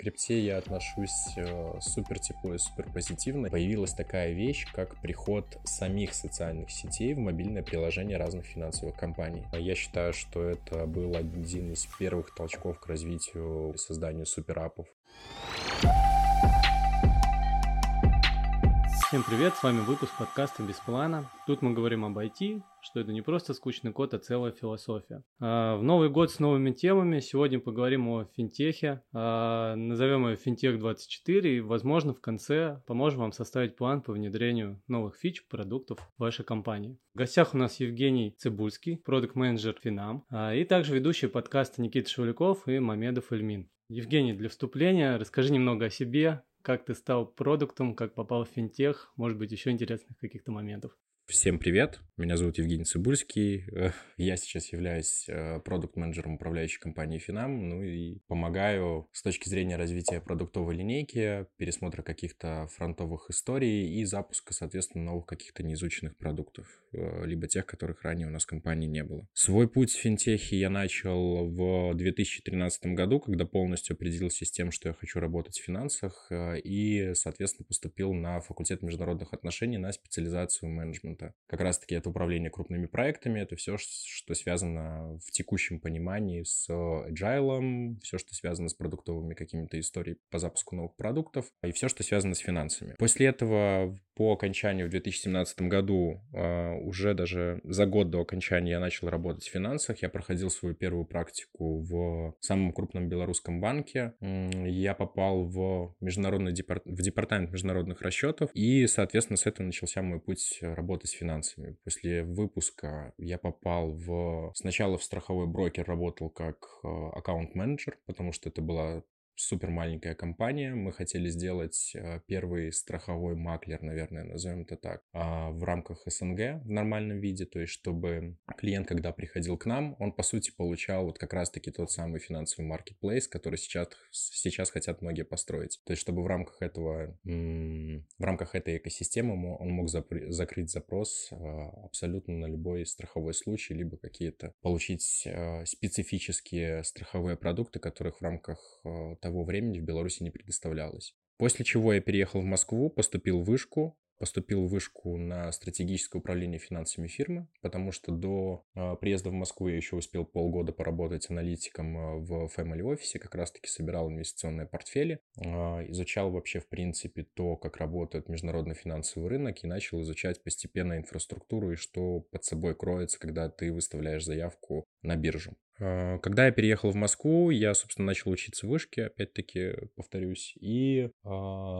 крипте я отношусь э, супер тепло и супер позитивно. Появилась такая вещь, как приход самих социальных сетей в мобильное приложение разных финансовых компаний. Я считаю, что это был один из первых толчков к развитию и созданию суперапов. Всем привет, с вами выпуск подкаста «Без плана». Тут мы говорим об IT, что это не просто скучный код, а целая философия. А, в Новый год с новыми темами. Сегодня поговорим о финтехе. А, назовем ее Финтех 24 и, возможно, в конце поможем вам составить план по внедрению новых фич, продуктов в вашей компании. В гостях у нас Евгений Цибульский, продукт-менеджер Финам, а, и также ведущий подкаста Никита Шевляков и Мамедов Эльмин. Евгений, для вступления расскажи немного о себе, как ты стал продуктом, как попал в финтех, может быть, еще интересных каких-то моментов. Всем привет, меня зовут Евгений Цибульский, э, я сейчас являюсь э, продукт-менеджером управляющей компании Финам, ну и помогаю с точки зрения развития продуктовой линейки, пересмотра каких-то фронтовых историй и запуска, соответственно, новых каких-то неизученных продуктов, э, либо тех, которых ранее у нас в компании не было. Свой путь в финтехе я начал в 2013 году, когда полностью определился с тем, что я хочу работать в финансах и, соответственно, поступил на факультет международных отношений на специализацию менеджмент менеджмента. Как раз-таки это управление крупными проектами, это все, что связано в текущем понимании с agile, все, что связано с продуктовыми какими-то историями по запуску новых продуктов и все, что связано с финансами. После этого по окончанию в 2017 году, а, уже даже за год до окончания я начал работать в финансах. Я проходил свою первую практику в самом крупном белорусском банке. Я попал в, международный департ... в департамент международных расчетов, и, соответственно, с этого начался мой путь работы с финансами. После выпуска я попал в... Сначала в страховой брокер работал как а, аккаунт-менеджер, потому что это была супер маленькая компания. Мы хотели сделать э, первый страховой маклер, наверное, назовем это так, а, в рамках СНГ в нормальном виде, то есть чтобы клиент, когда приходил к нам, он, по сути, получал вот как раз-таки тот самый финансовый маркетплейс, который сейчас, сейчас хотят многие построить. То есть чтобы в рамках этого, в рамках этой экосистемы он мог закрыть запрос а, абсолютно на любой страховой случай, либо какие-то получить э, специфические страховые продукты, которых в рамках э, того того времени в Беларуси не предоставлялось. После чего я переехал в Москву, поступил в вышку, поступил в вышку на стратегическое управление финансами фирмы, потому что до э, приезда в Москву я еще успел полгода поработать аналитиком э, в Family Office, как раз-таки собирал инвестиционные портфели, э, изучал вообще в принципе то, как работает международный финансовый рынок и начал изучать постепенно инфраструктуру и что под собой кроется, когда ты выставляешь заявку на биржу. А, когда я переехал в Москву, я, собственно, начал учиться в вышке, опять-таки, повторюсь, и э,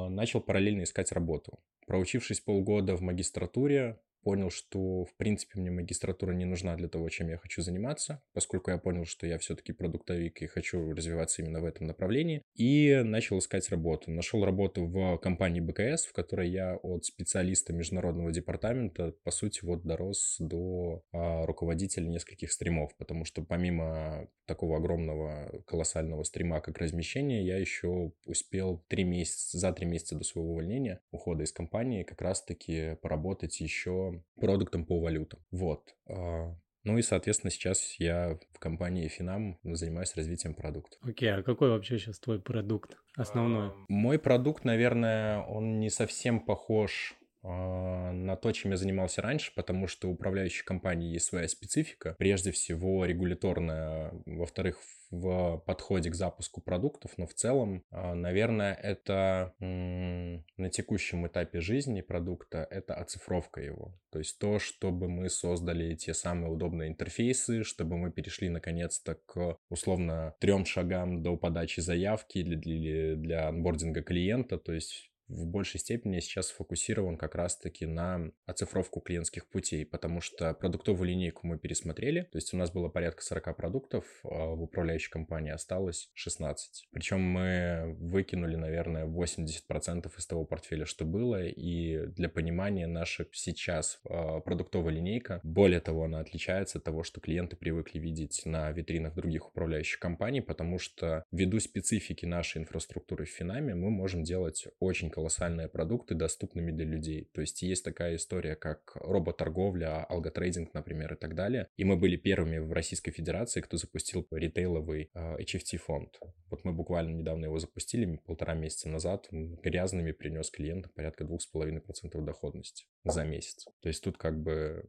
начал параллельно искать работу. Проучившись полгода в магистратуре, понял, что, в принципе, мне магистратура не нужна для того, чем я хочу заниматься, поскольку я понял, что я все-таки продуктовик и хочу развиваться именно в этом направлении, и начал искать работу. Нашел работу в компании БКС, в которой я от специалиста международного департамента, по сути, вот дорос до а, руководителя нескольких стримов, потому что помимо такого огромного, колоссального стрима, как размещение, я еще успел три месяца, за три месяца до своего увольнения, ухода из компании, как раз-таки поработать еще продуктом по валютам. Вот. А, ну и, соответственно, сейчас я в компании Финам занимаюсь развитием продукта. Окей, okay, а какой вообще сейчас твой продукт основной? Мой продукт, наверное, он не совсем похож а, на то, чем я занимался раньше, потому что у управляющей компании есть своя специфика. Прежде всего регуляторная, во-вторых, в подходе к запуску продуктов, но в целом, а, наверное, это на текущем этапе жизни продукта, это оцифровка его. То есть то, чтобы мы создали те самые удобные интерфейсы, чтобы мы перешли наконец-то к условно трем шагам до подачи заявки или для, для анбординга клиента, то есть в большей степени сейчас сфокусирован как раз-таки на оцифровку клиентских путей, потому что продуктовую линейку мы пересмотрели, то есть у нас было порядка 40 продуктов, а в управляющей компании осталось 16. Причем мы выкинули, наверное, 80% из того портфеля, что было, и для понимания наша сейчас а, продуктовая линейка, более того, она отличается от того, что клиенты привыкли видеть на витринах других управляющих компаний, потому что ввиду специфики нашей инфраструктуры в Финаме мы можем делать очень колоссальные продукты доступными для людей. То есть есть такая история, как роботорговля, алготрейдинг, например, и так далее. И мы были первыми в Российской Федерации, кто запустил ритейловый HFT-фонд. Вот мы буквально недавно его запустили, полтора месяца назад, грязными принес клиентам порядка 2,5% доходности за месяц. То есть тут как бы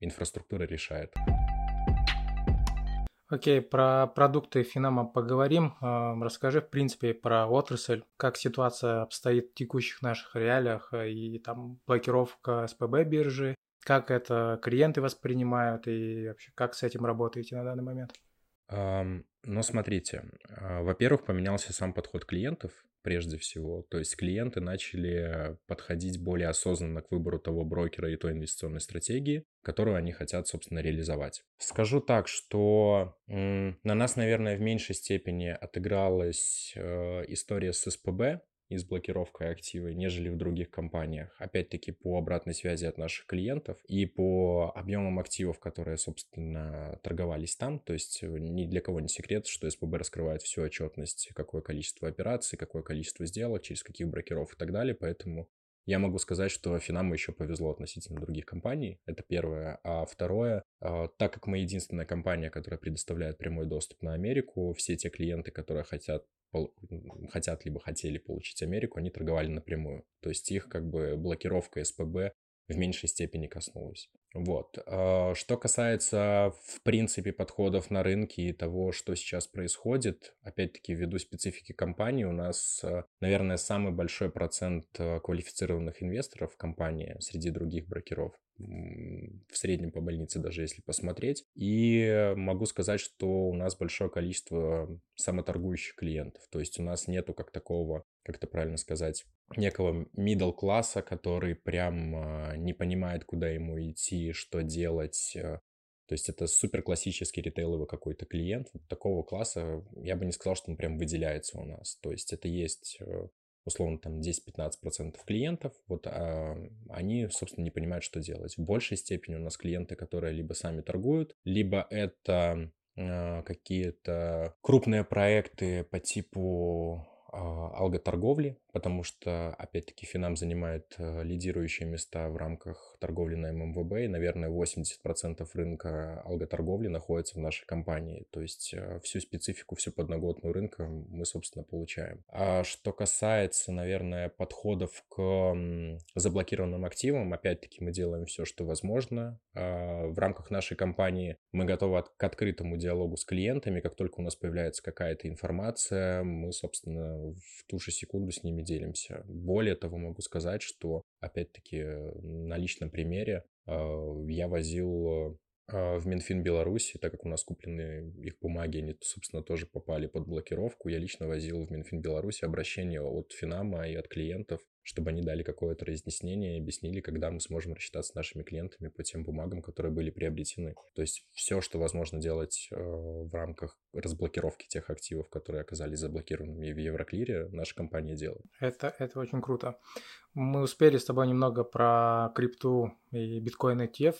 инфраструктура решает. Окей, про продукты Финама поговорим. А, расскажи, в принципе, про отрасль, как ситуация обстоит в текущих наших реалиях э, и там блокировка СПБ биржи, как это клиенты воспринимают и вообще как с этим работаете на данный момент? Ну, смотрите, а, во-первых, поменялся сам подход клиентов прежде всего. То есть клиенты начали подходить более осознанно к выбору того брокера и той инвестиционной стратегии, которую они хотят, собственно, реализовать. Скажу так, что на нас, наверное, в меньшей степени отыгралась э, история с СПБ, и с блокировкой активы, нежели в других компаниях. Опять-таки по обратной связи от наших клиентов и по объемам активов, которые, собственно, торговались там. То есть э, ни для кого не секрет, что СПБ раскрывает всю отчетность, какое количество операций, какое количество сделок, через каких брокеров и так далее. Поэтому я могу сказать, что Финаму еще повезло относительно других компаний. Это первое. А второе, а, так как мы единственная компания, которая предоставляет прямой доступ на Америку, все те клиенты, которые хотят хотят либо хотели получить Америку, они торговали напрямую. То есть их как бы блокировка СПБ в меньшей степени коснулась. Вот. А, что касается, в принципе, подходов на рынке и того, что сейчас происходит, опять-таки, ввиду специфики компании, у нас, а, наверное, самый большой процент а, квалифицированных инвесторов в компании среди других брокеров в среднем по больнице, даже если посмотреть. И могу сказать, что у нас большое количество самоторгующих клиентов. То есть у нас нету как такого, как это правильно сказать, некого middle класса, который прям не понимает, куда ему идти, что делать. Э, то есть это супер классический ритейловый какой-то клиент. Такого класса я бы не сказал, что он прям выделяется у нас. То есть это есть э, условно там 10-15% клиентов, вот а, они, собственно, не понимают, что делать. В большей степени у нас клиенты, которые либо сами торгуют, либо это а, какие-то крупные проекты по типу а, алготорговли, потому что, опять-таки, Финам занимает э, лидирующие места в рамках торговли на ММВБ, и, наверное, 80% рынка алготорговли находится в нашей компании. То есть э, всю специфику, всю подноготную рынка мы, собственно, получаем. А что касается, наверное, подходов к заблокированным активам, опять-таки, мы делаем все, что возможно. А, в рамках нашей компании мы готовы к открытому диалогу с клиентами. Как только у нас появляется какая-то информация, мы, собственно, в ту же секунду с ними делимся. Более того, могу сказать, что, опять-таки, на личном примере э, я возил э, в Минфин Беларуси, так как у нас куплены их бумаги, они, собственно, тоже попали под блокировку. Я лично возил в Минфин Беларуси обращение от Финама и от клиентов чтобы они дали какое-то разъяснение и объяснили, когда мы сможем рассчитаться с нашими клиентами по тем бумагам, которые были приобретены. То есть все, что возможно делать э, в рамках разблокировки тех активов, которые оказались заблокированными в Евроклире, наша компания делает. Это, это очень круто. Мы успели с тобой немного про крипту и биткоин ETF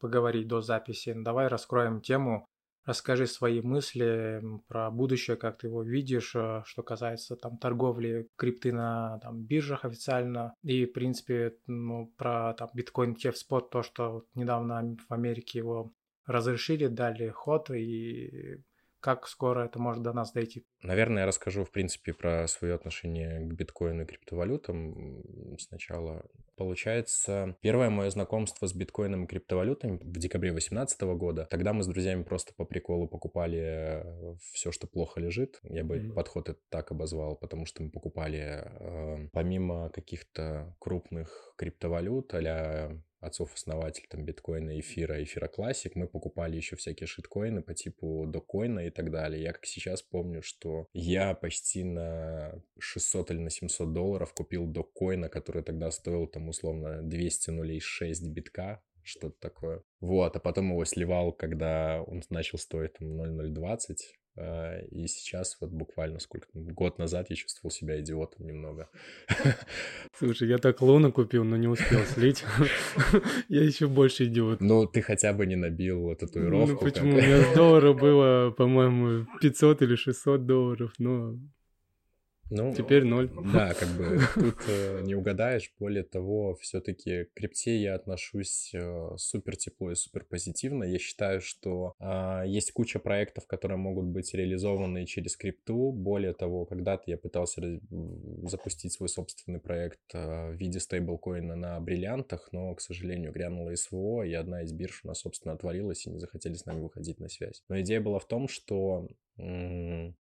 поговорить до записи. Давай раскроем тему Расскажи свои мысли про будущее, как ты его видишь, э, что касается там торговли крипты на там, биржах официально. И, в принципе, ну, про там биткоин спот, то, что вот недавно в Америке его разрешили, дали ход и как скоро это может до нас дойти? Наверное, я расскажу, в принципе, про свое отношение к биткоину и криптовалютам сначала. Получается, первое мое знакомство с биткоином и криптовалютами в декабре 2018 года. Тогда мы с друзьями просто по приколу покупали все, что плохо лежит. Я бы mm-hmm. подход это так обозвал, потому что мы покупали э, помимо каких-то крупных криптовалют, а отцов-основателей там биткоина, эфира, эфира классик, мы покупали еще всякие шиткоины по типу докоина и так далее. Я как сейчас помню, что я почти на 600 или на 700 долларов купил докоина, который тогда стоил там условно 200 нулей 6 битка, что-то такое. Вот, а потом его сливал, когда он начал стоить там 0,020, а, и сейчас вот буквально сколько год назад я чувствовал себя идиотом немного. Слушай, я так луну купил, но не успел слить. Я еще больше идиот. Ну, ты хотя бы не набил татуировку. Ну, почему? У меня с доллара было, по-моему, 500 или 600 долларов, но Ну, Теперь ноль. Да, как бы тут э, не угадаешь. Более того, все-таки к крипте я отношусь э, супер тепло и супер позитивно. Я считаю, что э, есть куча проектов, которые могут быть реализованы через крипту. Более того, когда-то я пытался запустить свой собственный проект э, в виде стейблкоина на бриллиантах, но, к сожалению, грянула СВО, и одна из бирж у нас, собственно, отвалилась и не захотели с нами выходить на связь. Но идея была в том, что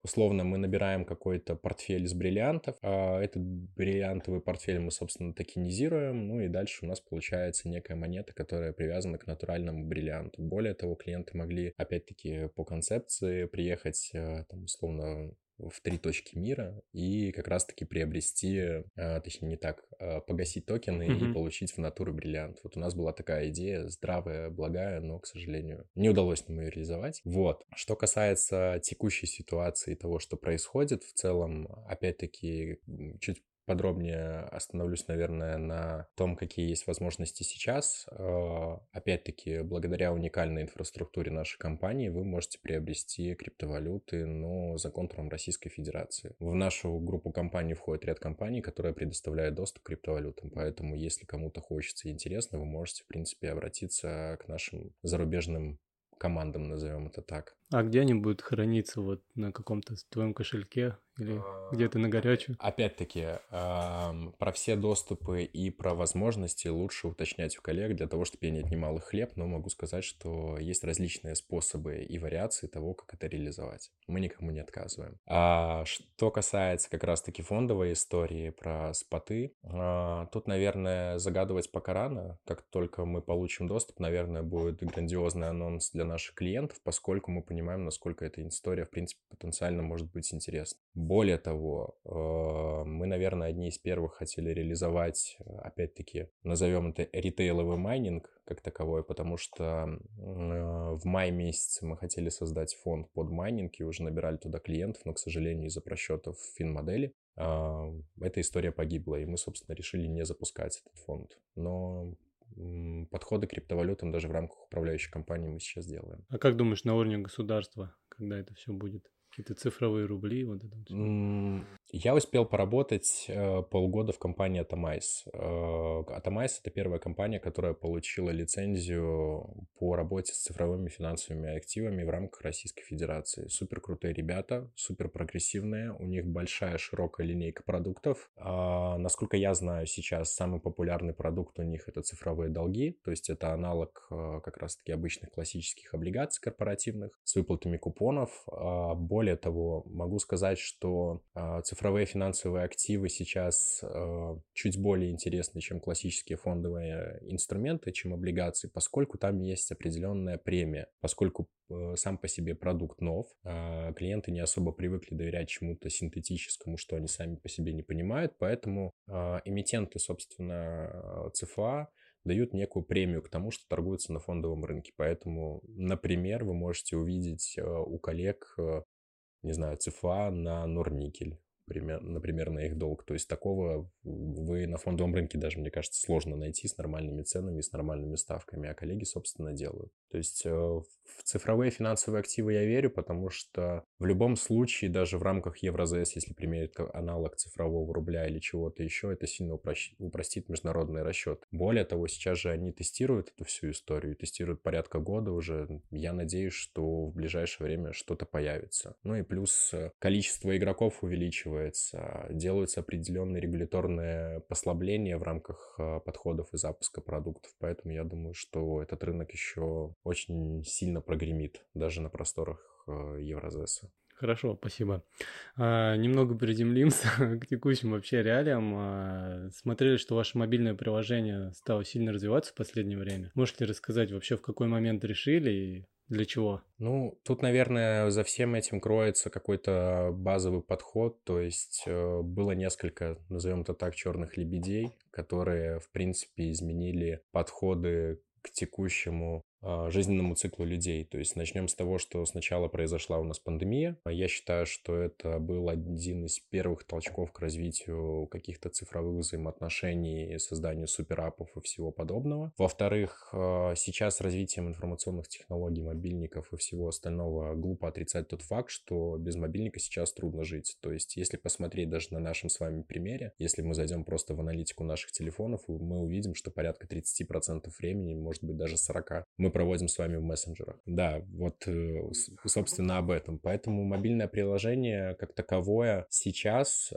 условно мы набираем какой-то портфель из бриллиантов, а этот бриллиантовый портфель мы, собственно, токенизируем, ну и дальше у нас получается некая монета, которая привязана к натуральному бриллианту. Более того, клиенты могли, опять-таки, по концепции приехать, э, там, условно, в три точки мира и как раз-таки приобрести, а, точнее не так, а, погасить токены mm-hmm. и получить в натуру бриллиант. Вот у нас была такая идея, здравая, благая, но, к сожалению, не удалось нам ее реализовать. Вот. Что касается текущей ситуации того, что происходит, в целом, опять-таки, чуть подробнее остановлюсь, наверное, на том, какие есть возможности сейчас. Э, опять-таки, благодаря уникальной инфраструктуре нашей компании вы можете приобрести криптовалюты, но за контуром Российской Федерации. В нашу группу компаний входит ряд компаний, которые предоставляют доступ к криптовалютам, поэтому если кому-то хочется и интересно, вы можете, в принципе, обратиться к нашим зарубежным командам, назовем это так. А где они будут храниться? Вот на каком-то твоем кошельке или где-то на горячую? Опять-таки, про все доступы и про возможности лучше уточнять у коллег для того, чтобы я не отнимал их хлеб, но могу сказать, что есть различные способы и вариации того, как это реализовать. Мы никому не отказываем. А что касается как раз-таки фондовой истории про споты, а, тут, наверное, загадывать пока рано. Как только мы получим доступ, наверное, будет грандиозный анонс для наших клиентов, поскольку мы понимаем, насколько эта история, в принципе, потенциально может быть интересна. Более того, э, мы, наверное, одни из первых хотели реализовать, опять-таки, назовем это ритейловый майнинг как таковой, потому что э, в мае месяце мы хотели создать фонд под майнинг и уже набирали туда клиентов, но, к сожалению, из-за просчетов финмодели э, эта история погибла, и мы, собственно, решили не запускать этот фонд. Но подходы к криптовалютам даже в рамках управляющей компании мы сейчас делаем. А как думаешь, на уровне государства, когда это все будет? Какие-то цифровые рубли, вот это Я успел поработать э, полгода в компании Atomize. Э, Atomize — это первая компания, которая получила лицензию по работе с цифровыми финансовыми активами в рамках Российской Федерации. Супер крутые ребята, супер прогрессивные, у них большая широкая линейка продуктов. А, насколько я знаю, сейчас самый популярный продукт у них — это цифровые долги, то есть это аналог э, как раз-таки обычных классических облигаций корпоративных с выплатами купонов. А, более того, могу сказать, что э, цифровые финансовые активы сейчас э, чуть более интересны, чем классические фондовые инструменты, чем облигации, поскольку там есть определенная премия, поскольку э, сам по себе продукт нов, э, клиенты не особо привыкли доверять чему-то синтетическому, что они сами по себе не понимают, поэтому э, эмитенты, собственно, ЦФА дают некую премию к тому, что торгуется на фондовом рынке. Поэтому, например, вы можете увидеть у коллег не знаю, ЦФА на Норникель например, на их долг. То есть такого вы на фондовом рынке даже, мне кажется, сложно найти с нормальными ценами, с нормальными ставками, а коллеги, собственно, делают. То есть э, в цифровые финансовые активы я верю, потому что в любом случае, даже в рамках Евразес, если примерить аналог цифрового рубля или чего-то еще, это сильно упростит международный расчет. Более того, сейчас же они тестируют эту всю историю, тестируют порядка года уже. Я надеюсь, что в ближайшее время что-то появится. Ну и плюс э, количество игроков увеличивается делаются определенные регуляторные послабления в рамках а, подходов и запуска продуктов, поэтому я думаю, что этот рынок еще очень сильно прогремит, даже на просторах а, Евразеса. Хорошо, спасибо. А, немного приземлимся к текущим вообще реалиям. А, смотрели, что ваше мобильное приложение стало сильно развиваться в последнее время. Можете рассказать вообще, в какой момент решили и для чего? Ну, тут, наверное, за всем этим кроется какой-то базовый подход. То есть э, было несколько, назовем это так, черных лебедей, которые, в принципе, изменили подходы к текущему жизненному циклу людей. То есть начнем с того, что сначала произошла у нас пандемия. Я считаю, что это был один из первых толчков к развитию каких-то цифровых взаимоотношений, созданию суперапов и всего подобного. Во-вторых, а, сейчас с развитием информационных технологий, мобильников и всего остального глупо отрицать тот факт, что без мобильника сейчас трудно жить. То есть если посмотреть даже на нашем с вами примере, если мы зайдем просто в аналитику наших телефонов, мы увидим, что порядка 30% времени, может быть даже 40%, мы проводим с вами в мессенджерах. Да, вот, э, собственно, об этом. Поэтому мобильное приложение как таковое сейчас э,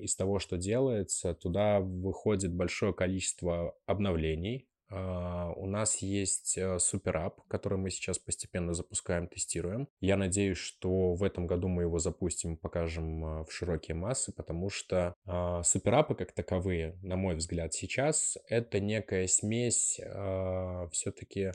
из того, что делается, туда выходит большое количество обновлений, Uh, у нас есть uh, суперап, который мы сейчас постепенно запускаем, тестируем. Я надеюсь, что в этом году мы его запустим, покажем uh, в широкие массы, потому что суперапы как таковые, на мой взгляд, сейчас это некая смесь все-таки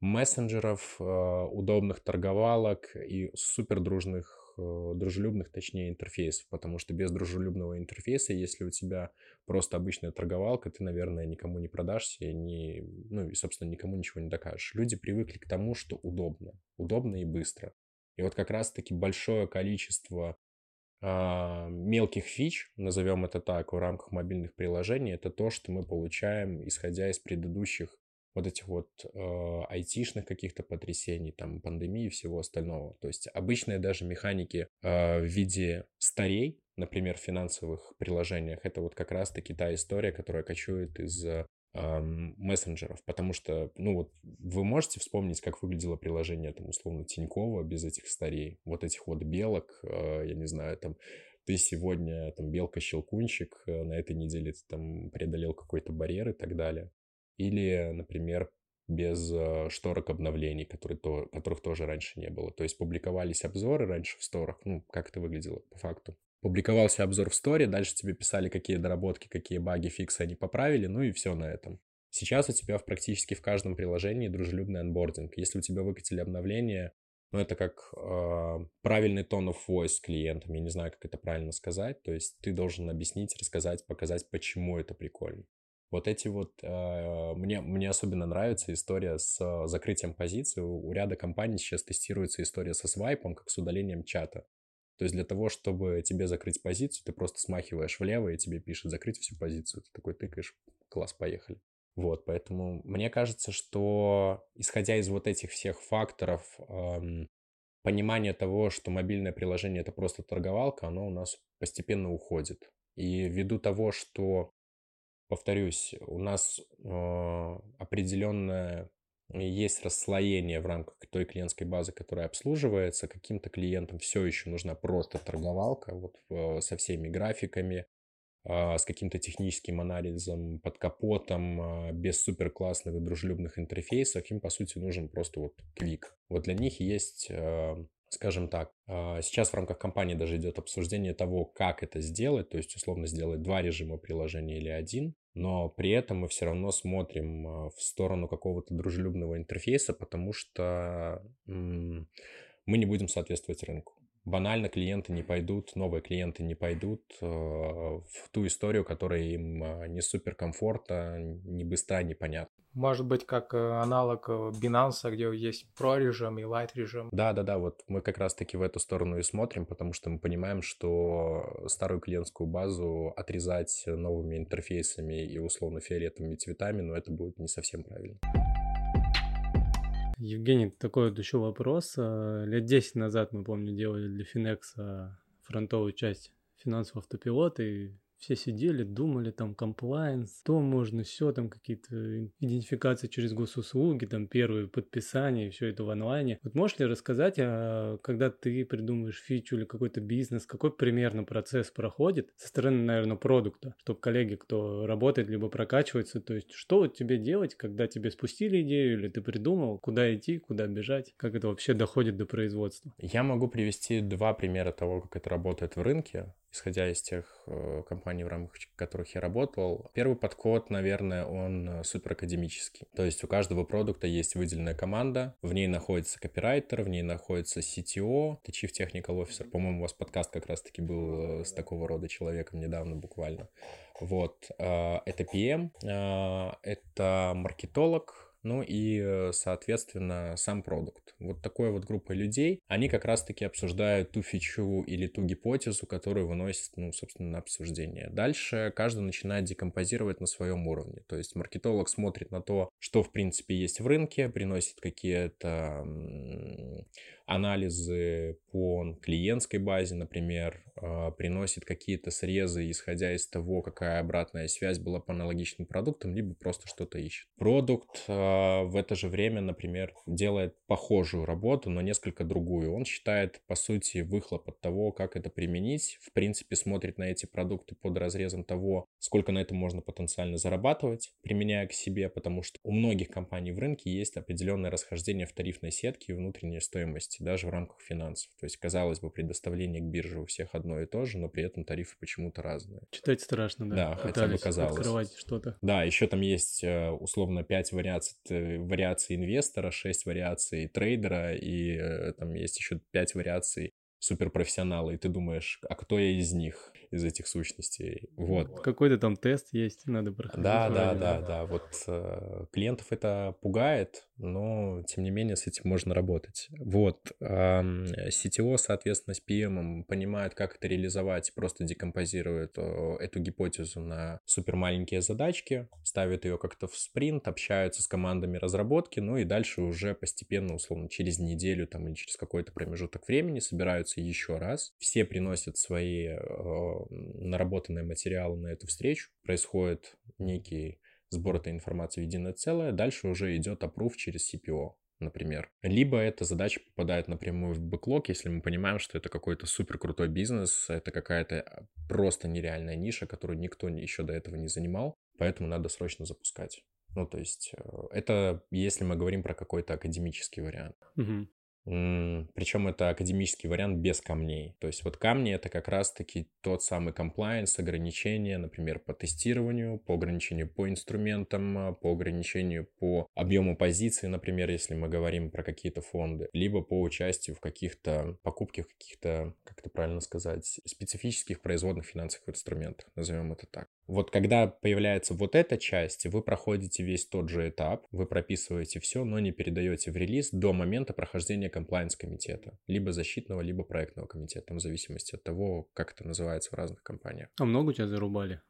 мессенджеров, э, удобных торговалок и супер дружных, э, дружелюбных, точнее, интерфейсов, потому что без дружелюбного интерфейса, если у тебя просто обычная торговалка, ты, наверное, никому не продашься, не, ну и, собственно, никому ничего не докажешь. Люди привыкли к тому, что удобно, удобно и быстро. И вот как раз-таки большое количество э, мелких фич, назовем это так, в рамках мобильных приложений, это то, что мы получаем, исходя из предыдущих вот этих вот э, айтишных каких-то потрясений, там, пандемии и всего остального. То есть обычные даже механики э, в виде старей, например, в финансовых приложениях, это вот как раз-таки та история, которая кочует из э, мессенджеров, потому что, ну вот, вы можете вспомнить, как выглядело приложение, там, условно, Тинькова без этих старей, вот этих вот белок, э, я не знаю, там, ты сегодня, там, белка-щелкунчик, э, на этой неделе ты там преодолел какой-то барьер и так далее. Или, например, без э, шторок обновлений, которые то, которых тоже раньше не было. То есть публиковались обзоры раньше в сторах, ну, как это выглядело по факту. Публиковался обзор в сторе, дальше тебе писали, какие доработки, какие баги, фиксы они поправили, ну и все на этом. Сейчас у тебя в практически в каждом приложении дружелюбный анбординг. Если у тебя выкатили обновление, ну, это как э, правильный тон of voice с клиентом, я не знаю, как это правильно сказать, то есть ты должен объяснить, рассказать, показать, почему это прикольно. Вот эти вот... Э, мне, мне особенно нравится история с э, закрытием позиции. У ряда компаний сейчас тестируется история со свайпом, как с удалением чата. То есть для того, чтобы тебе закрыть позицию, ты просто смахиваешь влево, и тебе пишет закрыть всю позицию. Ты такой тыкаешь, класс, поехали. Вот, поэтому мне кажется, что исходя из вот этих всех факторов, эм, понимание того, что мобильное приложение это просто торговалка, оно у нас постепенно уходит. И ввиду того, что повторюсь, у нас э, определенное есть расслоение в рамках той клиентской базы, которая обслуживается. Каким-то клиентам все еще нужна просто торговалка вот, э, со всеми графиками, э, с каким-то техническим анализом под капотом, э, без супер классных и дружелюбных интерфейсов. Им, по сути, нужен просто вот квик. Вот для них есть э, скажем так, а, сейчас в рамках компании даже идет обсуждение того, как это сделать, то есть условно сделать два режима приложения или один, но при этом мы все равно смотрим а, в сторону какого-то дружелюбного интерфейса, потому что мы не будем соответствовать рынку. Банально клиенты не пойдут, новые клиенты не пойдут а, в ту историю, которая им не супер комфортна, не быстра, непонятна. Может быть, как э, аналог э, Binance, где есть Pro режим и Light режим. Да, да, да, вот мы как раз-таки в эту сторону и смотрим, потому что мы понимаем, что старую клиентскую базу отрезать новыми интерфейсами и условно фиолетовыми цветами, но это будет не совсем правильно. Евгений, такой вот еще вопрос. Э, лет 10 назад, мы помню, делали для Finex фронтовую часть финансового автопилота, и все сидели, думали, там, комплайенс, то можно, все, там, какие-то идентификации через госуслуги, там, первые подписания, все это в онлайне. Вот можешь ли рассказать, а, когда ты придумываешь фичу или какой-то бизнес, какой примерно процесс проходит со стороны, наверное, продукта, чтобы коллеги, кто работает, либо прокачивается, то есть, что вот тебе делать, когда тебе спустили идею, или ты придумал, куда идти, куда бежать, как это вообще доходит до производства? Я могу привести два примера того, как это работает в рынке исходя из тех э, компаний, в рамках которых я работал. Первый подход, наверное, он э, супер академический. То есть у каждого продукта есть выделенная команда, в ней находится копирайтер, в ней находится CTO, ты Chief Technical Officer. По-моему, у вас подкаст как раз-таки был э, с такого рода человеком недавно буквально. Вот. Это PM, это маркетолог, ну и, соответственно, сам продукт. Вот такой вот группа людей, они как раз-таки обсуждают ту фичу или ту гипотезу, которую выносят, ну, собственно, на обсуждение. Дальше каждый начинает декомпозировать на своем уровне. То есть маркетолог смотрит на то, что, в принципе, есть в рынке, приносит какие-то анализы по клиентской базе, например, а, приносит какие-то срезы, исходя из того, какая обратная связь была по аналогичным продуктам, либо просто что-то ищет. Продукт а, в это же время, например, делает похожую работу, но несколько другую. Он считает, по сути, выхлоп от того, как это применить. В принципе, смотрит на эти продукты под разрезом того, сколько на этом можно потенциально зарабатывать, применяя к себе, потому что у многих компаний в рынке есть определенное расхождение в тарифной сетке и внутренней стоимости даже в рамках финансов. То есть, казалось бы, предоставление к бирже у всех одно и то же, но при этом тарифы почему-то разные. Читать страшно, да. Да, хотя бы казалось. Открывать что-то. Да, еще там есть э, условно 5 вариаций, вариаций инвестора, 6 вариаций трейдера, и э, там есть еще 5 вариаций суперпрофессионала, и ты думаешь, а кто я из них? из этих сущностей. Вот. Какой-то там тест есть, надо проходить. Да, да, да, да. Вот э, клиентов это пугает, но тем не менее с этим можно работать. Вот. CTO, соответственно, с PM понимает, как это реализовать, просто декомпозирует эту гипотезу на супер маленькие задачки, ставит ее как-то в спринт, общаются с командами разработки, ну и дальше уже постепенно, условно, через неделю там или через какой-то промежуток времени собираются еще раз. Все приносят свои наработанные материалы на эту встречу, происходит некий сбор этой информации в единое целое, дальше уже идет опруф через CPO, например. Либо эта задача попадает напрямую в бэклог, если мы понимаем, что это какой-то супер крутой бизнес, это какая-то просто нереальная ниша, которую никто еще до этого не занимал, поэтому надо срочно запускать. Ну, то есть э, это если мы говорим про какой-то академический вариант. Угу. Причем это академический вариант без камней. То есть вот камни это как раз-таки тот самый комплайенс, ограничения, например, по тестированию, по ограничению по инструментам, а, по ограничению по объему позиций, например, если мы говорим про какие-то фонды, либо по участию в каких-то покупках каких-то, как это правильно сказать, специфических производных финансовых инструментах, назовем это так. Вот когда появляется вот эта часть, вы проходите весь тот же этап, вы прописываете все, но не передаете в релиз до момента прохождения комплайенс-комитета, либо защитного, либо проектного комитета, в зависимости от того, как это называется в разных компаниях. А много у тебя зарубали?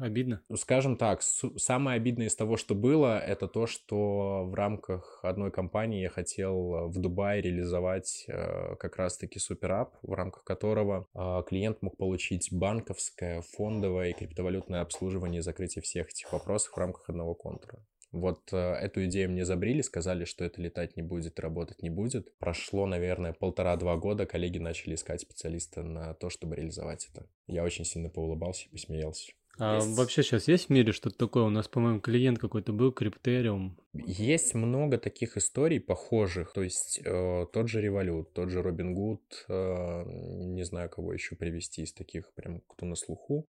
Обидно? Ну, скажем так, самое обидное из того, что было, это то, что в рамках одной компании я хотел в Дубае реализовать э, как раз-таки суперап, в рамках которого э, клиент мог получить банковское, фондовое и криптовалютное обслуживание и закрытие всех этих вопросов в рамках одного контура. Вот э, эту идею мне забрили, сказали, что это летать не будет, работать не будет. Прошло, наверное, полтора-два года, коллеги начали искать специалиста на то, чтобы реализовать это. Я очень сильно поулыбался и посмеялся. А есть... вообще сейчас есть в мире что-то такое? У нас, по-моему, клиент какой-то был, Криптериум. Есть много таких историй похожих. То есть э, тот же Револют, тот же Робин Гуд, э, не знаю, кого еще привести из таких, прям кто на слуху.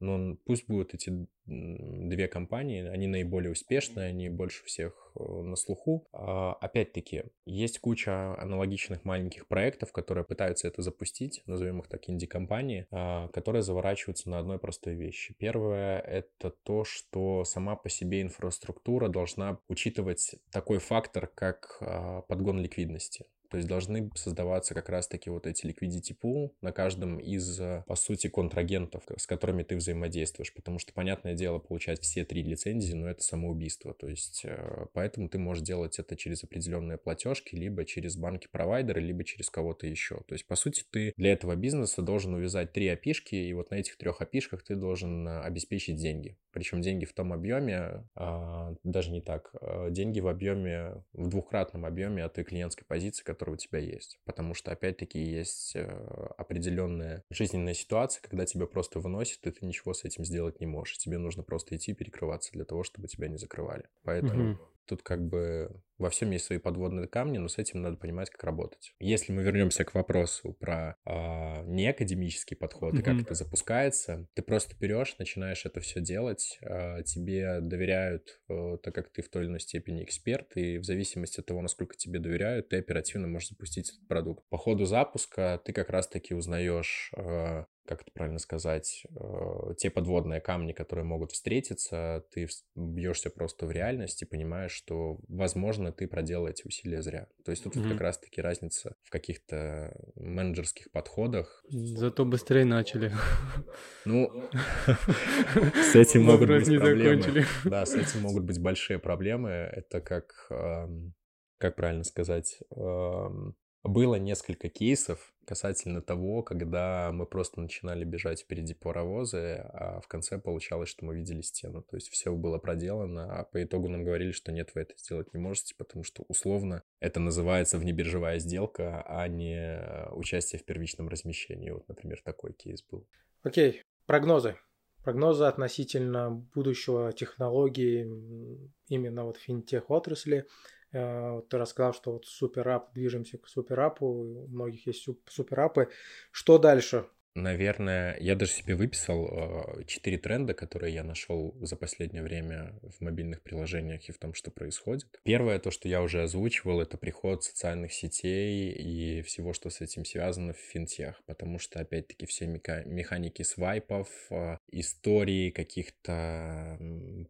Но пусть будут эти две компании, они наиболее успешные, они больше всех э, на слуху. А, опять-таки, есть куча аналогичных маленьких проектов, которые пытаются это запустить, назовем их так инди-компании, а, которые заворачиваются на одной простой вещи. Первое — это то, что сама по себе инфраструктура должна учитывать такой фактор, как а, подгон ликвидности. То есть должны создаваться как раз-таки вот эти liquidity pool на каждом из, э, по сути, контрагентов, с которыми ты взаимодействуешь. Потому что, понятное дело, получать все три лицензии, но это самоубийство. То есть э, поэтому ты можешь делать это через определенные платежки, либо через банки-провайдеры, либо через кого-то еще. То есть, по сути, ты для этого бизнеса должен увязать три опишки, и вот на этих трех опишках ты должен э, обеспечить деньги. Причем деньги в том объеме, а, даже не так, деньги в объеме, в двухкратном объеме от той клиентской позиции, которые у тебя есть. Потому что, опять-таки, есть э, определенная жизненная ситуация, когда тебя просто выносит, и ты ничего с этим сделать не можешь. Тебе нужно просто идти перекрываться для того, чтобы тебя не закрывали. Поэтому угу. Тут как бы во всем есть свои подводные камни, но с этим надо понимать, как работать. Если мы вернемся к вопросу про э, неакадемический подход mm-hmm. и как это запускается, ты просто берешь, начинаешь это все делать, э, тебе доверяют, э, так как ты в той или иной степени эксперт, и в зависимости от того, насколько тебе доверяют, ты оперативно можешь запустить этот продукт. По ходу запуска ты как раз-таки узнаешь, э, как это правильно сказать, э, те подводные камни, которые могут встретиться, ты бьешься просто в реальность и понимаешь, что, возможно, ты проделал эти усилия зря. То есть тут mm-hmm. вот как раз-таки разница в каких-то менеджерских подходах. Зато быстрее начали. Ну, с этим могут быть проблемы. Да, с этим могут быть большие проблемы. Это как, как правильно сказать, было несколько кейсов касательно того, когда мы просто начинали бежать впереди паровоза, а в конце получалось, что мы видели стену. То есть все было проделано, а по итогу нам говорили, что нет, вы это сделать не можете, потому что условно это называется внебиржевая сделка, а не участие в первичном размещении. Вот, например, такой кейс был. Окей, прогнозы. Прогнозы относительно будущего технологий именно вот финтех Э, ты рассказал, что вот суперап, движемся к суперапу, у многих есть суперапы. Что дальше? Наверное, я даже себе выписал э, четыре тренда, которые я нашел за последнее время в мобильных приложениях и в том, что происходит. Первое, то, что я уже озвучивал, это приход социальных сетей и всего, что с этим связано в финтех, потому что, опять-таки, все механики свайпов, э, истории каких-то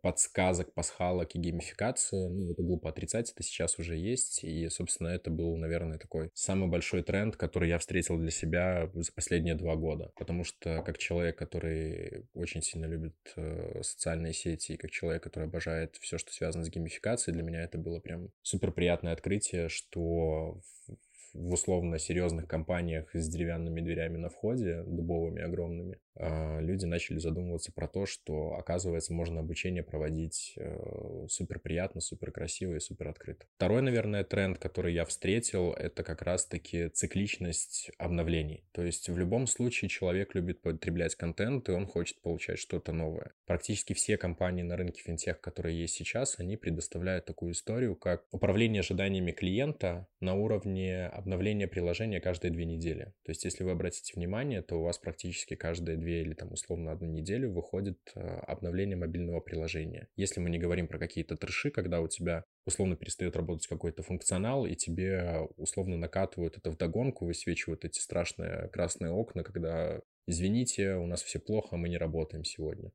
подсказок, пасхалок и геймификации, ну, это глупо отрицать, это сейчас уже есть, и, собственно, это был, наверное, такой самый большой тренд, который я встретил для себя за последние два года. Потому что как человек, который очень сильно любит э, социальные сети, и как человек, который обожает все, что связано с геймификацией, для меня это было прям супер приятное открытие, что в условно серьезных компаниях с деревянными дверями на входе, дубовыми огромными, люди начали задумываться про то, что, оказывается, можно обучение проводить э, супер приятно, супер красиво и супер открыто. Второй, наверное, тренд, который я встретил, это как раз-таки цикличность обновлений. То есть в любом случае человек любит потреблять контент, и он хочет получать что-то новое. Практически все компании на рынке финтех, которые есть сейчас, они предоставляют такую историю, как управление ожиданиями клиента на уровне обновления приложения каждые две недели. То есть если вы обратите внимание, то у вас практически каждые две две или там условно одну неделю выходит э, обновление мобильного приложения. Если мы не говорим про какие-то треши, когда у тебя условно перестает работать какой-то функционал, и тебе условно накатывают это в догонку, высвечивают эти страшные красные окна, когда извините, у нас все плохо, мы не работаем сегодня.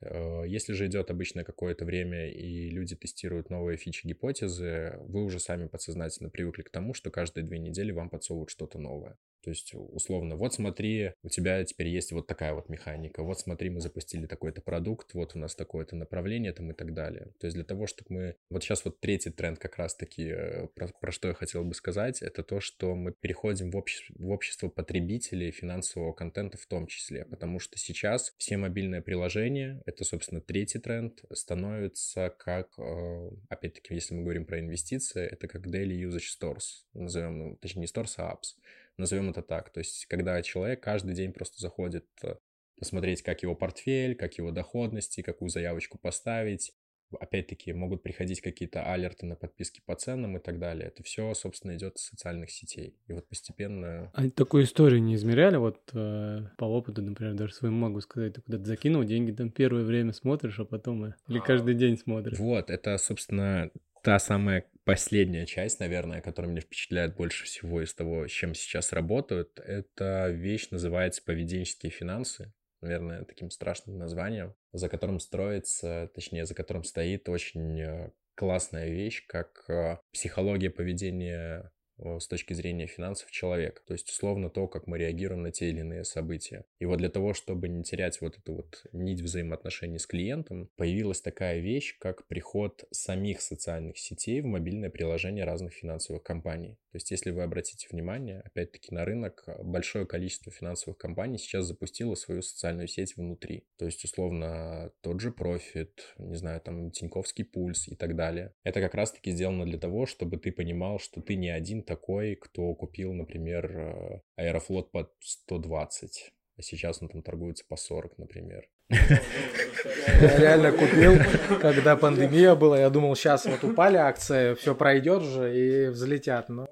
Э, если же идет обычное какое-то время, и люди тестируют новые фичи, гипотезы, вы уже сами подсознательно привыкли к тому, что каждые две недели вам подсовывают что-то новое. То есть, условно, вот смотри, у тебя теперь есть вот такая вот механика, вот смотри, мы запустили такой-то продукт, вот у нас такое-то направление там и так далее. То есть для того, чтобы мы... Вот сейчас вот третий тренд как раз-таки, э, про, про что я хотел бы сказать, это то, что мы переходим в, обще... в общество потребителей финансового контента в том числе, потому что сейчас все мобильные приложения, это, собственно, третий тренд, становятся как, э, опять-таки, если мы говорим про инвестиции, это как daily usage stores, назовем, ну, точнее, не stores, а apps назовем это так. То есть, когда человек каждый день просто заходит э, посмотреть, как его портфель, как его доходности, какую заявочку поставить. Опять-таки, могут приходить какие-то алерты на подписки по ценам и так далее. Это все, собственно, идет из социальных сетей. И вот постепенно... А такую историю не измеряли? Вот э, по опыту, например, даже своему могу сказать, ты куда-то закинул деньги, там первое время смотришь, а потом... Э, или каждый день смотришь? Вот, это, собственно, та самая последняя часть, наверное, которая меня впечатляет больше всего из того, с чем сейчас работают, это вещь называется поведенческие финансы. Наверное, таким страшным названием, за которым строится, точнее, за которым стоит очень э, классная вещь, как э, психология поведения с точки зрения финансов человека. То есть, условно, то, как мы реагируем на те или иные события. И вот для того, чтобы не терять вот эту вот нить взаимоотношений с клиентом, появилась такая вещь, как приход самих социальных сетей в мобильное приложение разных финансовых компаний. То есть, если вы обратите внимание, опять-таки на рынок большое количество финансовых компаний сейчас запустило свою социальную сеть внутри. То есть, условно, тот же Profit, не знаю, там, Тиньковский пульс и так далее. Это как раз-таки сделано для того, чтобы ты понимал, что ты не один такой, кто купил, например, э, Аэрофлот под 120, а сейчас он там торгуется по 40, например. Я реально купил, когда пандемия была, я думал, сейчас вот упали акции, все пройдет же и взлетят, но...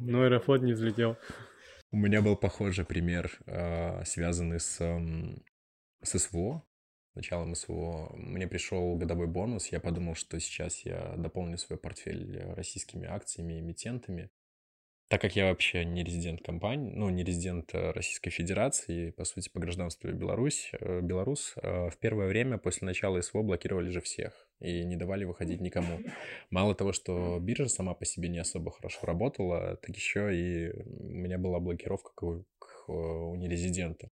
Но Аэрофлот не взлетел. У меня был похожий пример, а, связанный с, с СВО, началом СВО, мне пришел годовой бонус, я подумал, что сейчас я дополню свой портфель российскими акциями, эмитентами. Так как я вообще не резидент компании, ну, не резидент э, Российской Федерации, по сути, по гражданству Беларусь, э, белорус, э, в первое время после начала СВО блокировали же всех и не давали выходить никому. Мало того, что биржа сама по себе не особо хорошо работала, так еще и у меня была блокировка к, у нерезидента.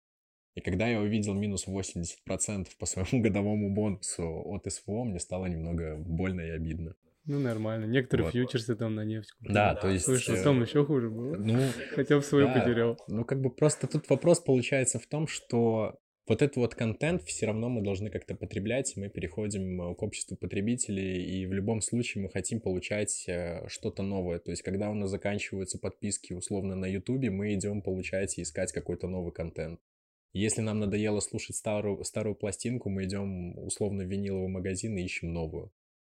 И когда я увидел минус 80% по своему годовому бонусу от СВО, мне стало немного больно и обидно. Ну, нормально. Некоторые вот. фьючерсы там на нефть купили. Да, то есть... Слышь, потом э, еще хуже было. Ну, Хотя бы свою да. потерял. Ну, как бы просто тут вопрос получается в том, что вот этот вот контент все равно мы должны как-то потреблять, мы переходим э, к обществу потребителей, и в любом случае мы хотим получать э, что-то новое. То есть, когда у нас заканчиваются подписки условно на Ютубе, мы идем получать и искать какой-то новый контент. Если нам надоело слушать старую, старую пластинку, мы идем условно в виниловый магазин и ищем новую.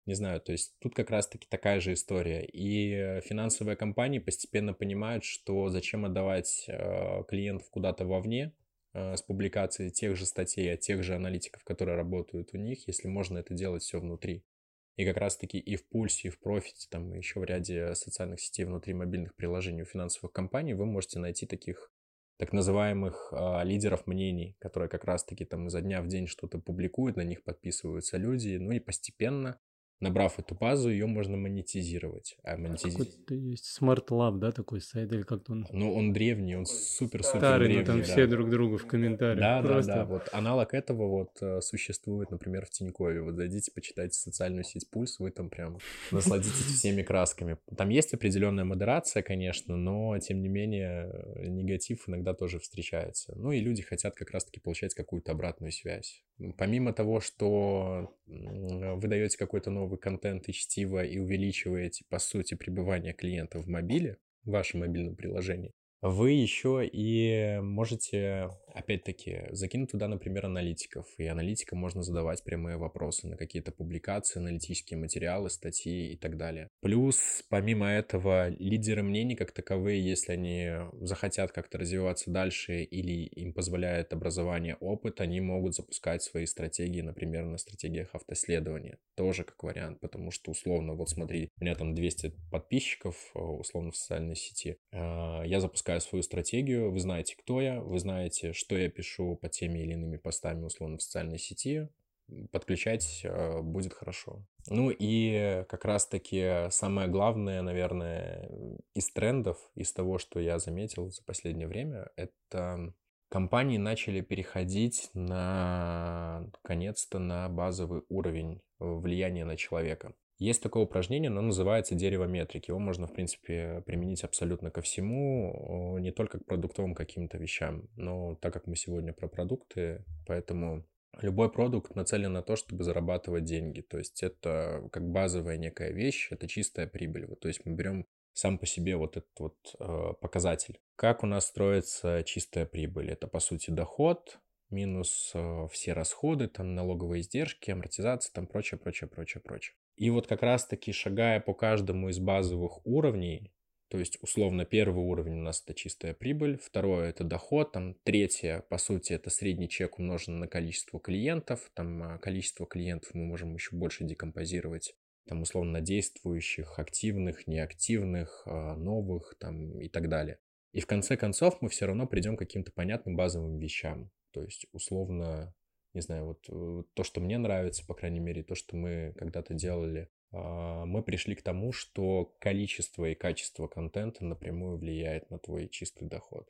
Не знаю, то есть тут как раз-таки такая же история. И финансовые компании постепенно понимают, что зачем отдавать э, клиентов куда-то вовне э, с публикацией тех же статей от тех же аналитиков, которые работают у них, если можно это делать все внутри. И как раз-таки и в пульсе, и в профите, там еще в ряде социальных сетей внутри мобильных приложений у финансовых компаний вы можете найти таких так называемых э, лидеров мнений, которые как раз-таки там изо дня в день что-то публикуют, на них подписываются люди, ну и постепенно Набрав эту базу, ее можно монетизировать. А монетизировать... Какой-то есть Smart Lab, да, такой сайт, или как-то он... Ну, он древний, он супер-супер Старый, древний. но там да. все друг другу в комментариях. Да, Просто... да, да. Вот аналог этого вот э, существует, например, в Тинькове. Вот зайдите, почитайте социальную сеть Пульс, вы там прям насладитесь всеми красками. Там есть определенная модерация, конечно, но, тем не менее, негатив иногда тоже встречается. Ну, и люди хотят как раз-таки получать какую-то обратную связь. Помимо того, что вы даете какой-то новый контент и чтиво и увеличиваете, по сути, пребывание клиента в мобиле, в вашем мобильном приложении, вы еще и можете, опять-таки, закинуть туда, например, аналитиков. И аналитикам можно задавать прямые вопросы на какие-то публикации, аналитические материалы, статьи и так далее. Плюс, помимо этого, лидеры мнений как таковые, если они захотят как-то развиваться дальше или им позволяет образование, опыт, они могут запускать свои стратегии, например, на стратегиях автоследования. Тоже как вариант, потому что, условно, вот смотри, у меня там 200 подписчиков, условно, в социальной сети. А, я запускаю свою стратегию, вы знаете, кто я, вы знаете, я пишу по теми или иными постами, условно, в социальной сети, подключать э, будет хорошо. Ну и как раз-таки самое главное, наверное, из трендов, из того, что я заметил за последнее время, это компании начали переходить на, наконец-то, на базовый уровень влияния на человека. Есть такое упражнение, оно называется дерево метрики. Его можно, в принципе, применить абсолютно ко всему, не только к продуктовым каким-то вещам. Но так как мы сегодня про продукты, поэтому любой продукт нацелен на то, чтобы зарабатывать деньги. То есть это как базовая некая вещь, это чистая прибыль. Вот, то есть мы берем сам по себе вот этот вот э, показатель. Как у нас строится чистая прибыль? Это, по сути, доход минус э, все расходы, там налоговые издержки, амортизация, там прочее, прочее, прочее, прочее. И вот как раз-таки шагая по каждому из базовых уровней, то есть, условно, первый уровень у нас это чистая прибыль, второе это доход, там третье, по сути, это средний чек умножен на количество клиентов, там а, количество клиентов мы можем еще больше декомпозировать, там, условно, действующих, активных, неактивных, а, новых, там, и так далее. И в конце концов мы все равно придем к каким-то понятным базовым вещам. То есть, условно, не знаю, вот э, то, что мне нравится, по крайней мере, то, что мы когда-то делали, а, мы пришли к тому, что количество и качество контента напрямую влияет на твой чистый доход.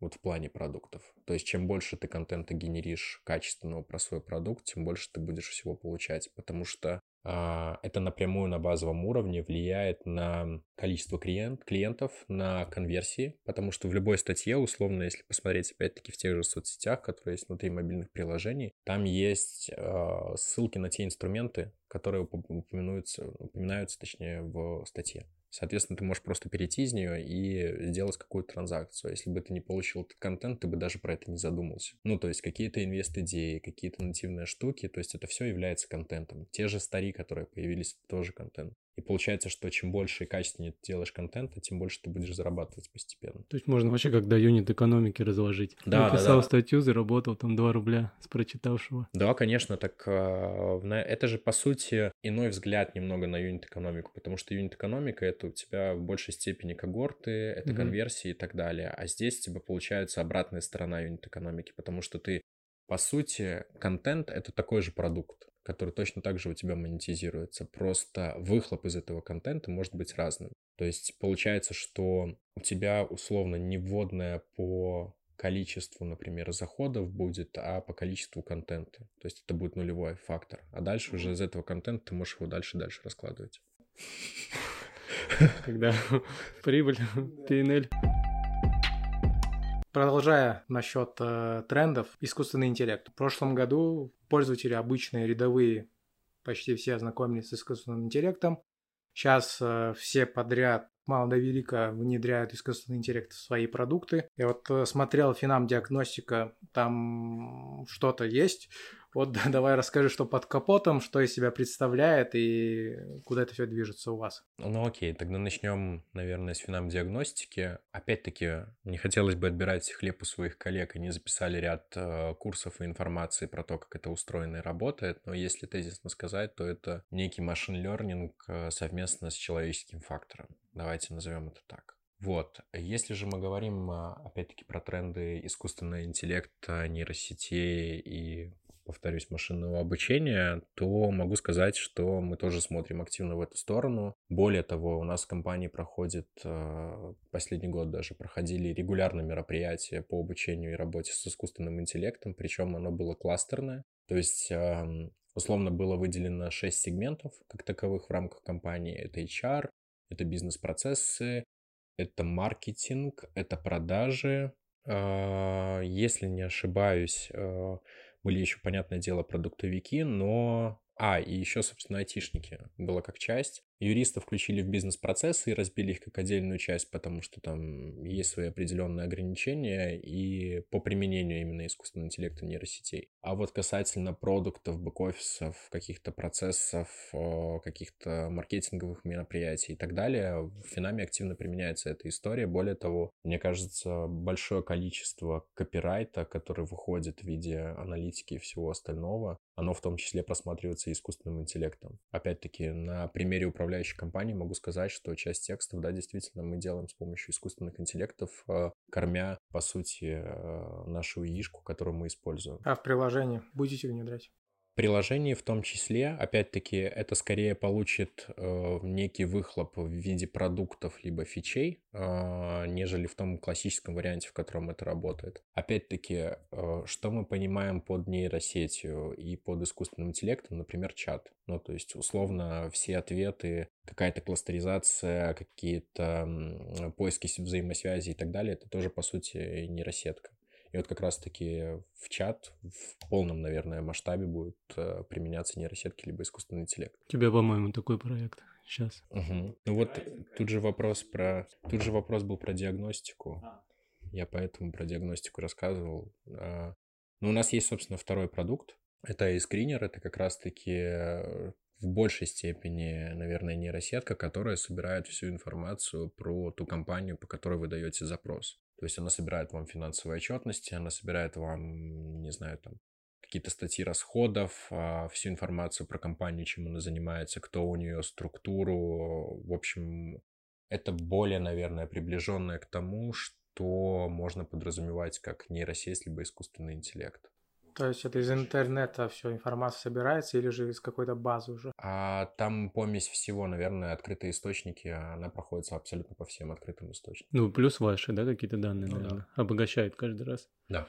Вот в плане продуктов. То есть, чем больше ты контента генеришь качественного про свой продукт, тем больше ты будешь всего получать. Потому что это напрямую на базовом уровне влияет на количество клиент, клиентов, на конверсии, потому что в любой статье, условно, если посмотреть опять-таки в тех же соцсетях, которые есть внутри мобильных приложений, там есть э, ссылки на те инструменты, которые упоминаются, упоминаются, точнее, в статье. Соответственно, ты можешь просто перейти из нее и сделать какую-то транзакцию. Если бы ты не получил этот контент, ты бы даже про это не задумался. Ну, то есть какие-то инвест-идеи, какие-то нативные штуки, то есть это все является контентом. Те же стари, которые появились, тоже контент. И получается, что чем больше и качественнее ты делаешь контента, тем больше ты будешь зарабатывать постепенно. То есть можно вообще как до юнит экономики разложить. Да, Написал да, да. статью, заработал там 2 рубля с прочитавшего. Да, конечно, так э, это же, по сути, иной взгляд немного на юнит-экономику, потому что юнит-экономика — это у тебя в большей степени когорты, это Мгм. конверсии и так далее, а здесь у тебя получается обратная сторона юнит-экономики, потому что ты, по сути, контент — это такой же продукт, который точно так же у тебя монетизируется, просто выхлоп из этого контента может быть разным. То есть получается, что у тебя условно не вводная по количеству, например, заходов будет, а по количеству контента. То есть это будет нулевой фактор. А дальше уже из этого контента ты можешь его дальше-дальше раскладывать. Когда прибыль, PNL. Продолжая насчет э, трендов, искусственный интеллект. В прошлом году пользователи обычные, рядовые, почти все ознакомились с искусственным интеллектом. Сейчас э, все подряд, мало до велика, внедряют искусственный интеллект в свои продукты. Я вот э, смотрел Финам Диагностика, там что-то есть. Вот да, давай расскажи, что под капотом, что из себя представляет и куда это все движется у вас. Ну окей, тогда начнем, наверное, с финам-диагностики. Опять-таки, не хотелось бы отбирать хлеб у своих коллег, они записали ряд э, курсов и информации про то, как это устроено и работает, но если тезисно сказать, то это некий машин-лернинг э, совместно с человеческим фактором. Давайте назовем это так. Вот, если же мы говорим, э, опять-таки, про тренды искусственного интеллекта, нейросетей и повторюсь, машинного обучения, то могу сказать, что мы тоже смотрим активно в эту сторону. Более того, у нас в компании проходит, э, последний год даже проходили регулярно мероприятия по обучению и работе с искусственным интеллектом, причем оно было кластерное. То есть, условно, было выделено 6 сегментов как таковых в рамках компании. Это HR, это бизнес-процессы, это маркетинг, это продажи. Э, Если не ошибаюсь, э, были еще, понятное дело, продуктовики, но... А, и еще, собственно, айтишники было как часть. Юристов включили в бизнес-процессы и разбили их как отдельную часть, потому что там есть свои определенные ограничения и по применению именно искусственного интеллекта нейросетей. А вот касательно продуктов, бэк-офисов, каких-то процессов, э, каких-то маркетинговых мероприятий и так далее, в Финаме активно применяется эта история. Более того, мне кажется, большое количество копирайта, который выходит в виде аналитики и всего остального, оно в том числе просматривается искусственным интеллектом. Опять-таки, на примере управляющей компании могу сказать, что часть текстов, да, действительно, мы делаем с помощью искусственных интеллектов, э, кормя, по сути, э, нашу яишку, которую мы используем. А в приложении будете внедрять? Приложении в том числе, опять-таки, это скорее получит э, некий выхлоп в виде продуктов либо фичей, э, нежели в том классическом варианте, в котором это работает. Опять-таки, э, что мы понимаем под нейросетью и под искусственным интеллектом, например, чат. Ну, то есть, условно, все ответы, какая-то кластеризация, какие-то поиски взаимосвязи и так далее, это тоже, по сути, нейросетка. И вот как раз-таки в чат в полном, наверное, масштабе будет э, применяться нейросетки либо искусственный интеллект. У тебя, по-моему, такой проект сейчас. Угу. Ну вот тут же вопрос про... Тут же вопрос был про диагностику. Я поэтому про диагностику рассказывал. А, Ну, у нас есть, собственно, второй продукт. Это и скринер, это как раз-таки э, в большей степени, наверное, нейросетка, которая собирает всю информацию про ту компанию, по которой вы даете запрос. То есть она собирает вам финансовые отчетности, она собирает вам, не знаю, там, какие-то статьи расходов, а, всю информацию про компанию, чем она занимается, кто у нее структуру. В общем, это более, наверное, приближенное к тому, что можно подразумевать как нейросеть либо искусственный интеллект. То есть это из интернета все информация собирается или же из какой-то базы уже? А там помесь всего, наверное, открытые источники, она проходится абсолютно по всем открытым источникам. Ну, плюс ваши, да, какие-то данные, Ну да. наверное. Обогащает каждый раз. Да.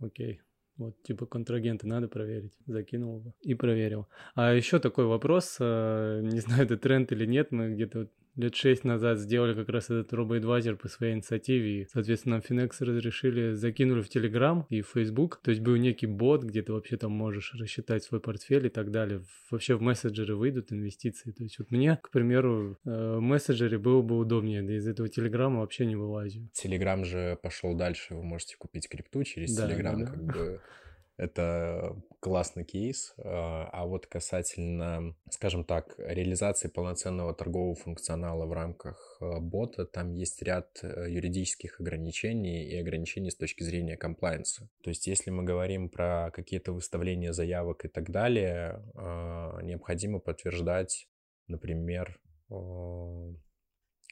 Окей. Вот, типа, контрагенты надо проверить. Закинул бы и проверил. А еще такой вопрос, э, не знаю, это тренд или нет, мы где-то вот лет шесть назад сделали как раз этот робоэдвайзер по своей инициативе, и, соответственно, Finex разрешили, закинули в Telegram и в Facebook, то есть был некий бот, где ты вообще там можешь рассчитать свой портфель и так далее. Вообще в мессенджеры выйдут инвестиции, то есть вот мне, к примеру, э, в мессенджере было бы удобнее, да из этого Телеграма вообще не вылазю. Телеграм же пошел дальше, вы можете купить крипту через Да, Телеграм, да, да. как бы это классный кейс. А, а вот касательно, скажем так, реализации полноценного торгового функционала в рамках а, бота, там есть ряд э, юридических ограничений и ограничений с точки зрения комплайенса. То есть если мы говорим про какие-то выставления заявок и так далее, а, необходимо подтверждать, например,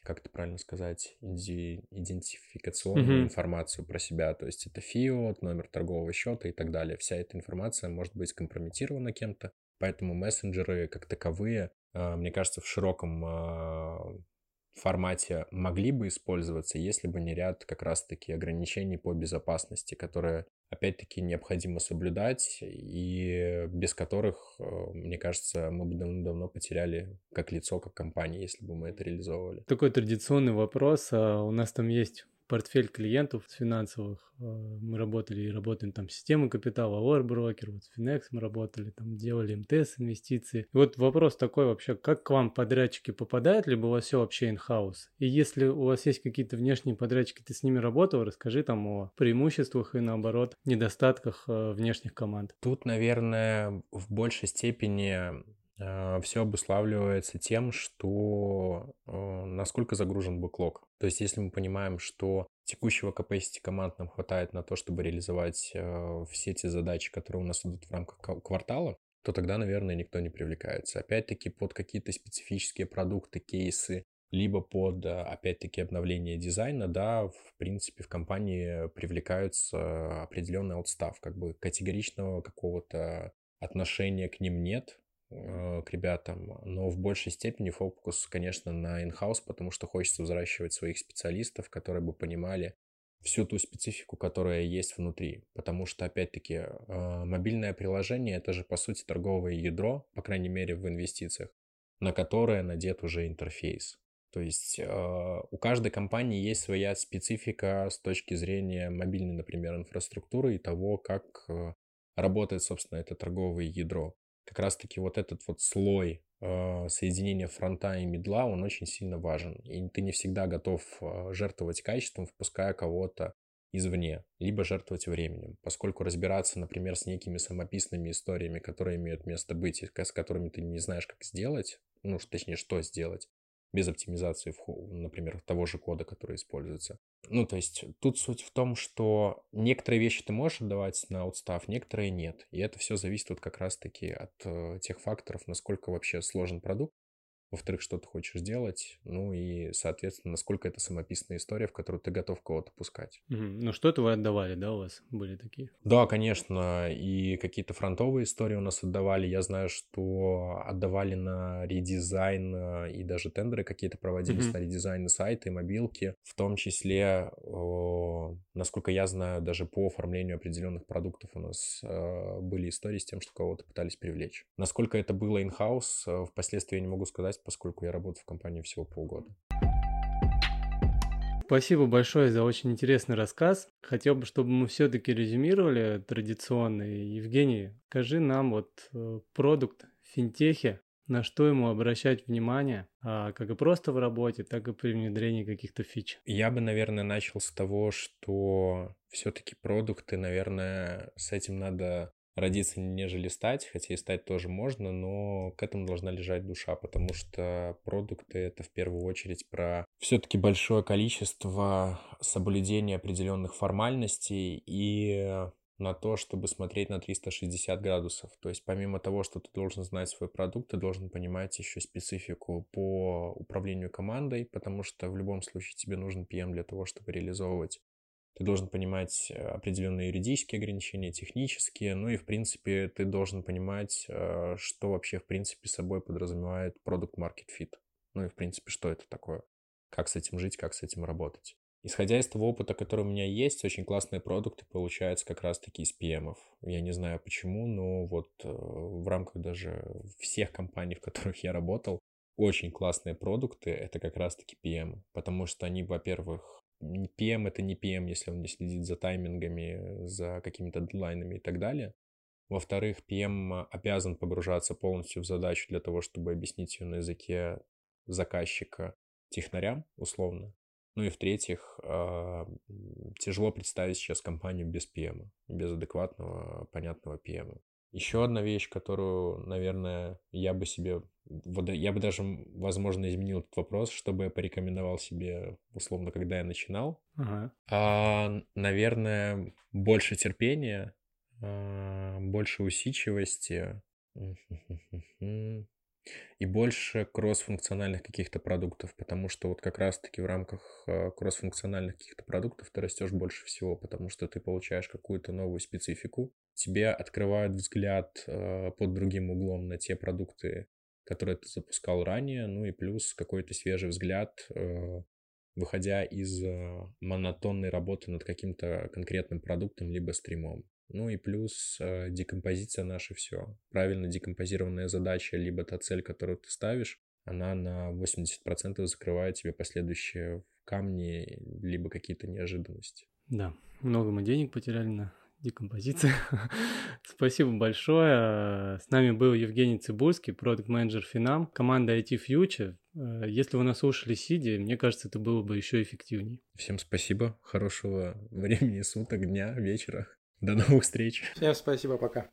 как это правильно сказать, иди, идентификационную mm-hmm. информацию про себя. То есть это ФИО, номер торгового счета и так далее. Вся эта информация может быть компрометирована кем-то. Поэтому мессенджеры как таковые, а, мне кажется, в широком а, формате могли бы использоваться, если бы не ряд как раз-таки ограничений по безопасности, которые опять-таки необходимо соблюдать, и без которых, э, мне кажется, мы бы давно-давно потеряли как лицо, как компания, если бы мы это реализовывали. Такой традиционный вопрос. А у нас там есть портфель клиентов финансовых. Э, мы работали и работаем там системы капитала, Overbroker, вот Finex мы работали, там делали МТС инвестиции. И вот вопрос такой вообще, как к вам подрядчики попадают, либо у вас все вообще in-house? И если у вас есть какие-то внешние подрядчики, ты с ними работал, расскажи там о преимуществах и наоборот недостатках э, внешних команд. Тут, наверное, в большей степени все обуславливается тем, что э, насколько загружен бэклог. То есть если мы понимаем, что текущего capacity команд нам хватает на то, чтобы реализовать э, все те задачи, которые у нас идут в рамках квартала, то тогда, наверное, никто не привлекается. Опять-таки под какие-то специфические продукты, кейсы, либо под, опять-таки, обновление дизайна, да, в принципе, в компании привлекаются определенный отстав, как бы категоричного какого-то отношения к ним нет, Э, к ребятам, но в большей степени фокус, конечно, на in-house, потому что хочется взращивать своих специалистов, которые бы понимали всю ту специфику, которая есть внутри. Потому что, опять-таки, э, мобильное приложение — это же, по сути, торговое ядро, по крайней мере, в инвестициях, на которое надет уже интерфейс. То есть э, у каждой компании есть своя специфика с точки зрения мобильной, например, инфраструктуры и того, как работает, собственно, это торговое ядро как раз-таки вот этот вот слой э, соединения фронта и медла, он очень сильно важен. И ты не всегда готов э, жертвовать качеством, впуская кого-то извне, либо жертвовать временем, поскольку разбираться, например, с некими самописными историями, которые имеют место быть, и с которыми ты не знаешь, как сделать, ну, точнее, что сделать, без оптимизации, например, того же кода, который используется. Ну, то есть тут суть в том, что некоторые вещи ты можешь отдавать на отстав, некоторые нет. И это все зависит вот как раз-таки от э, тех факторов, насколько вообще сложен продукт, во-вторых, что ты хочешь делать, ну и, соответственно, насколько это самописная история, в которую ты готов кого-то пускать. Угу. Ну что-то вы отдавали, да, у вас были такие? Да, конечно, и какие-то фронтовые истории у нас отдавали. Я знаю, что отдавали на редизайн, э, и даже тендеры какие-то проводились угу. на редизайн сайта и мобилки, в том числе, о, насколько я знаю, даже по оформлению определенных продуктов у нас э, были истории с тем, что кого-то пытались привлечь. Насколько это было in-house, э, впоследствии я не могу сказать, поскольку я работаю в компании всего полгода. Спасибо большое за очень интересный рассказ. Хотел бы, чтобы мы все-таки резюмировали традиционно. Евгений, скажи нам вот э, продукт финтехи, на что ему обращать внимание, а как и просто в работе, так и при внедрении каких-то фич? Я бы, наверное, начал с того, что все-таки продукты, наверное, с этим надо родиться, нежели стать, хотя и стать тоже можно, но к этому должна лежать душа, потому что продукты — это в первую очередь про все-таки большое количество соблюдения определенных формальностей и на то, чтобы смотреть на 360 градусов. То есть помимо того, что ты должен знать свой продукт, ты должен понимать еще специфику по управлению командой, потому что в любом случае тебе нужен PM для того, чтобы реализовывать ты должен понимать э, определенные юридические ограничения, технические, ну и, в принципе, ты должен понимать, э, что вообще, в принципе, собой подразумевает продукт market fit. Ну и, в принципе, что это такое, как с этим жить, как с этим работать. Исходя из того опыта, который у меня есть, очень классные продукты получаются как раз-таки из PM. Я не знаю почему, но вот э, в рамках даже всех компаний, в которых я работал, очень классные продукты — это как раз-таки PM, потому что они, во-первых, PM это не PM, если он не следит за таймингами, за какими-то дедлайнами и так далее. Во-вторых, PM обязан погружаться полностью в задачу для того, чтобы объяснить ее на языке заказчика технарям, условно. Ну и в-третьих, а, тяжело представить сейчас компанию без PM, без адекватного, понятного PM. Еще одна вещь, которую, наверное, я бы себе... Я бы даже, возможно, изменил этот вопрос, чтобы я порекомендовал себе, условно, когда я начинал. Ага. А, наверное, больше терпения, а, больше усидчивости и больше кросс-функциональных каких-то продуктов, потому что вот как раз-таки в рамках а, кросс-функциональных каких-то продуктов ты растешь больше всего, потому что ты получаешь какую-то новую специфику, тебе открывают взгляд а, под другим углом на те продукты, которые ты запускал ранее, ну и плюс какой-то свежий взгляд, а, выходя из монотонной работы над каким-то конкретным продуктом либо стримом. Ну и плюс э, декомпозиция наша все. Правильно декомпозированная задача, либо та цель, которую ты ставишь, она на 80% закрывает тебе последующие камни, либо какие-то неожиданности. Да, много мы денег потеряли на декомпозиции. Спасибо большое. С нами был Евгений Цибульский, продукт менеджер Финам, команда IT Future. Э, если вы нас слушали сидя, мне кажется, это было бы еще эффективнее. Всем спасибо, хорошего времени суток, дня, вечера. До новых встреч. Всем спасибо, пока.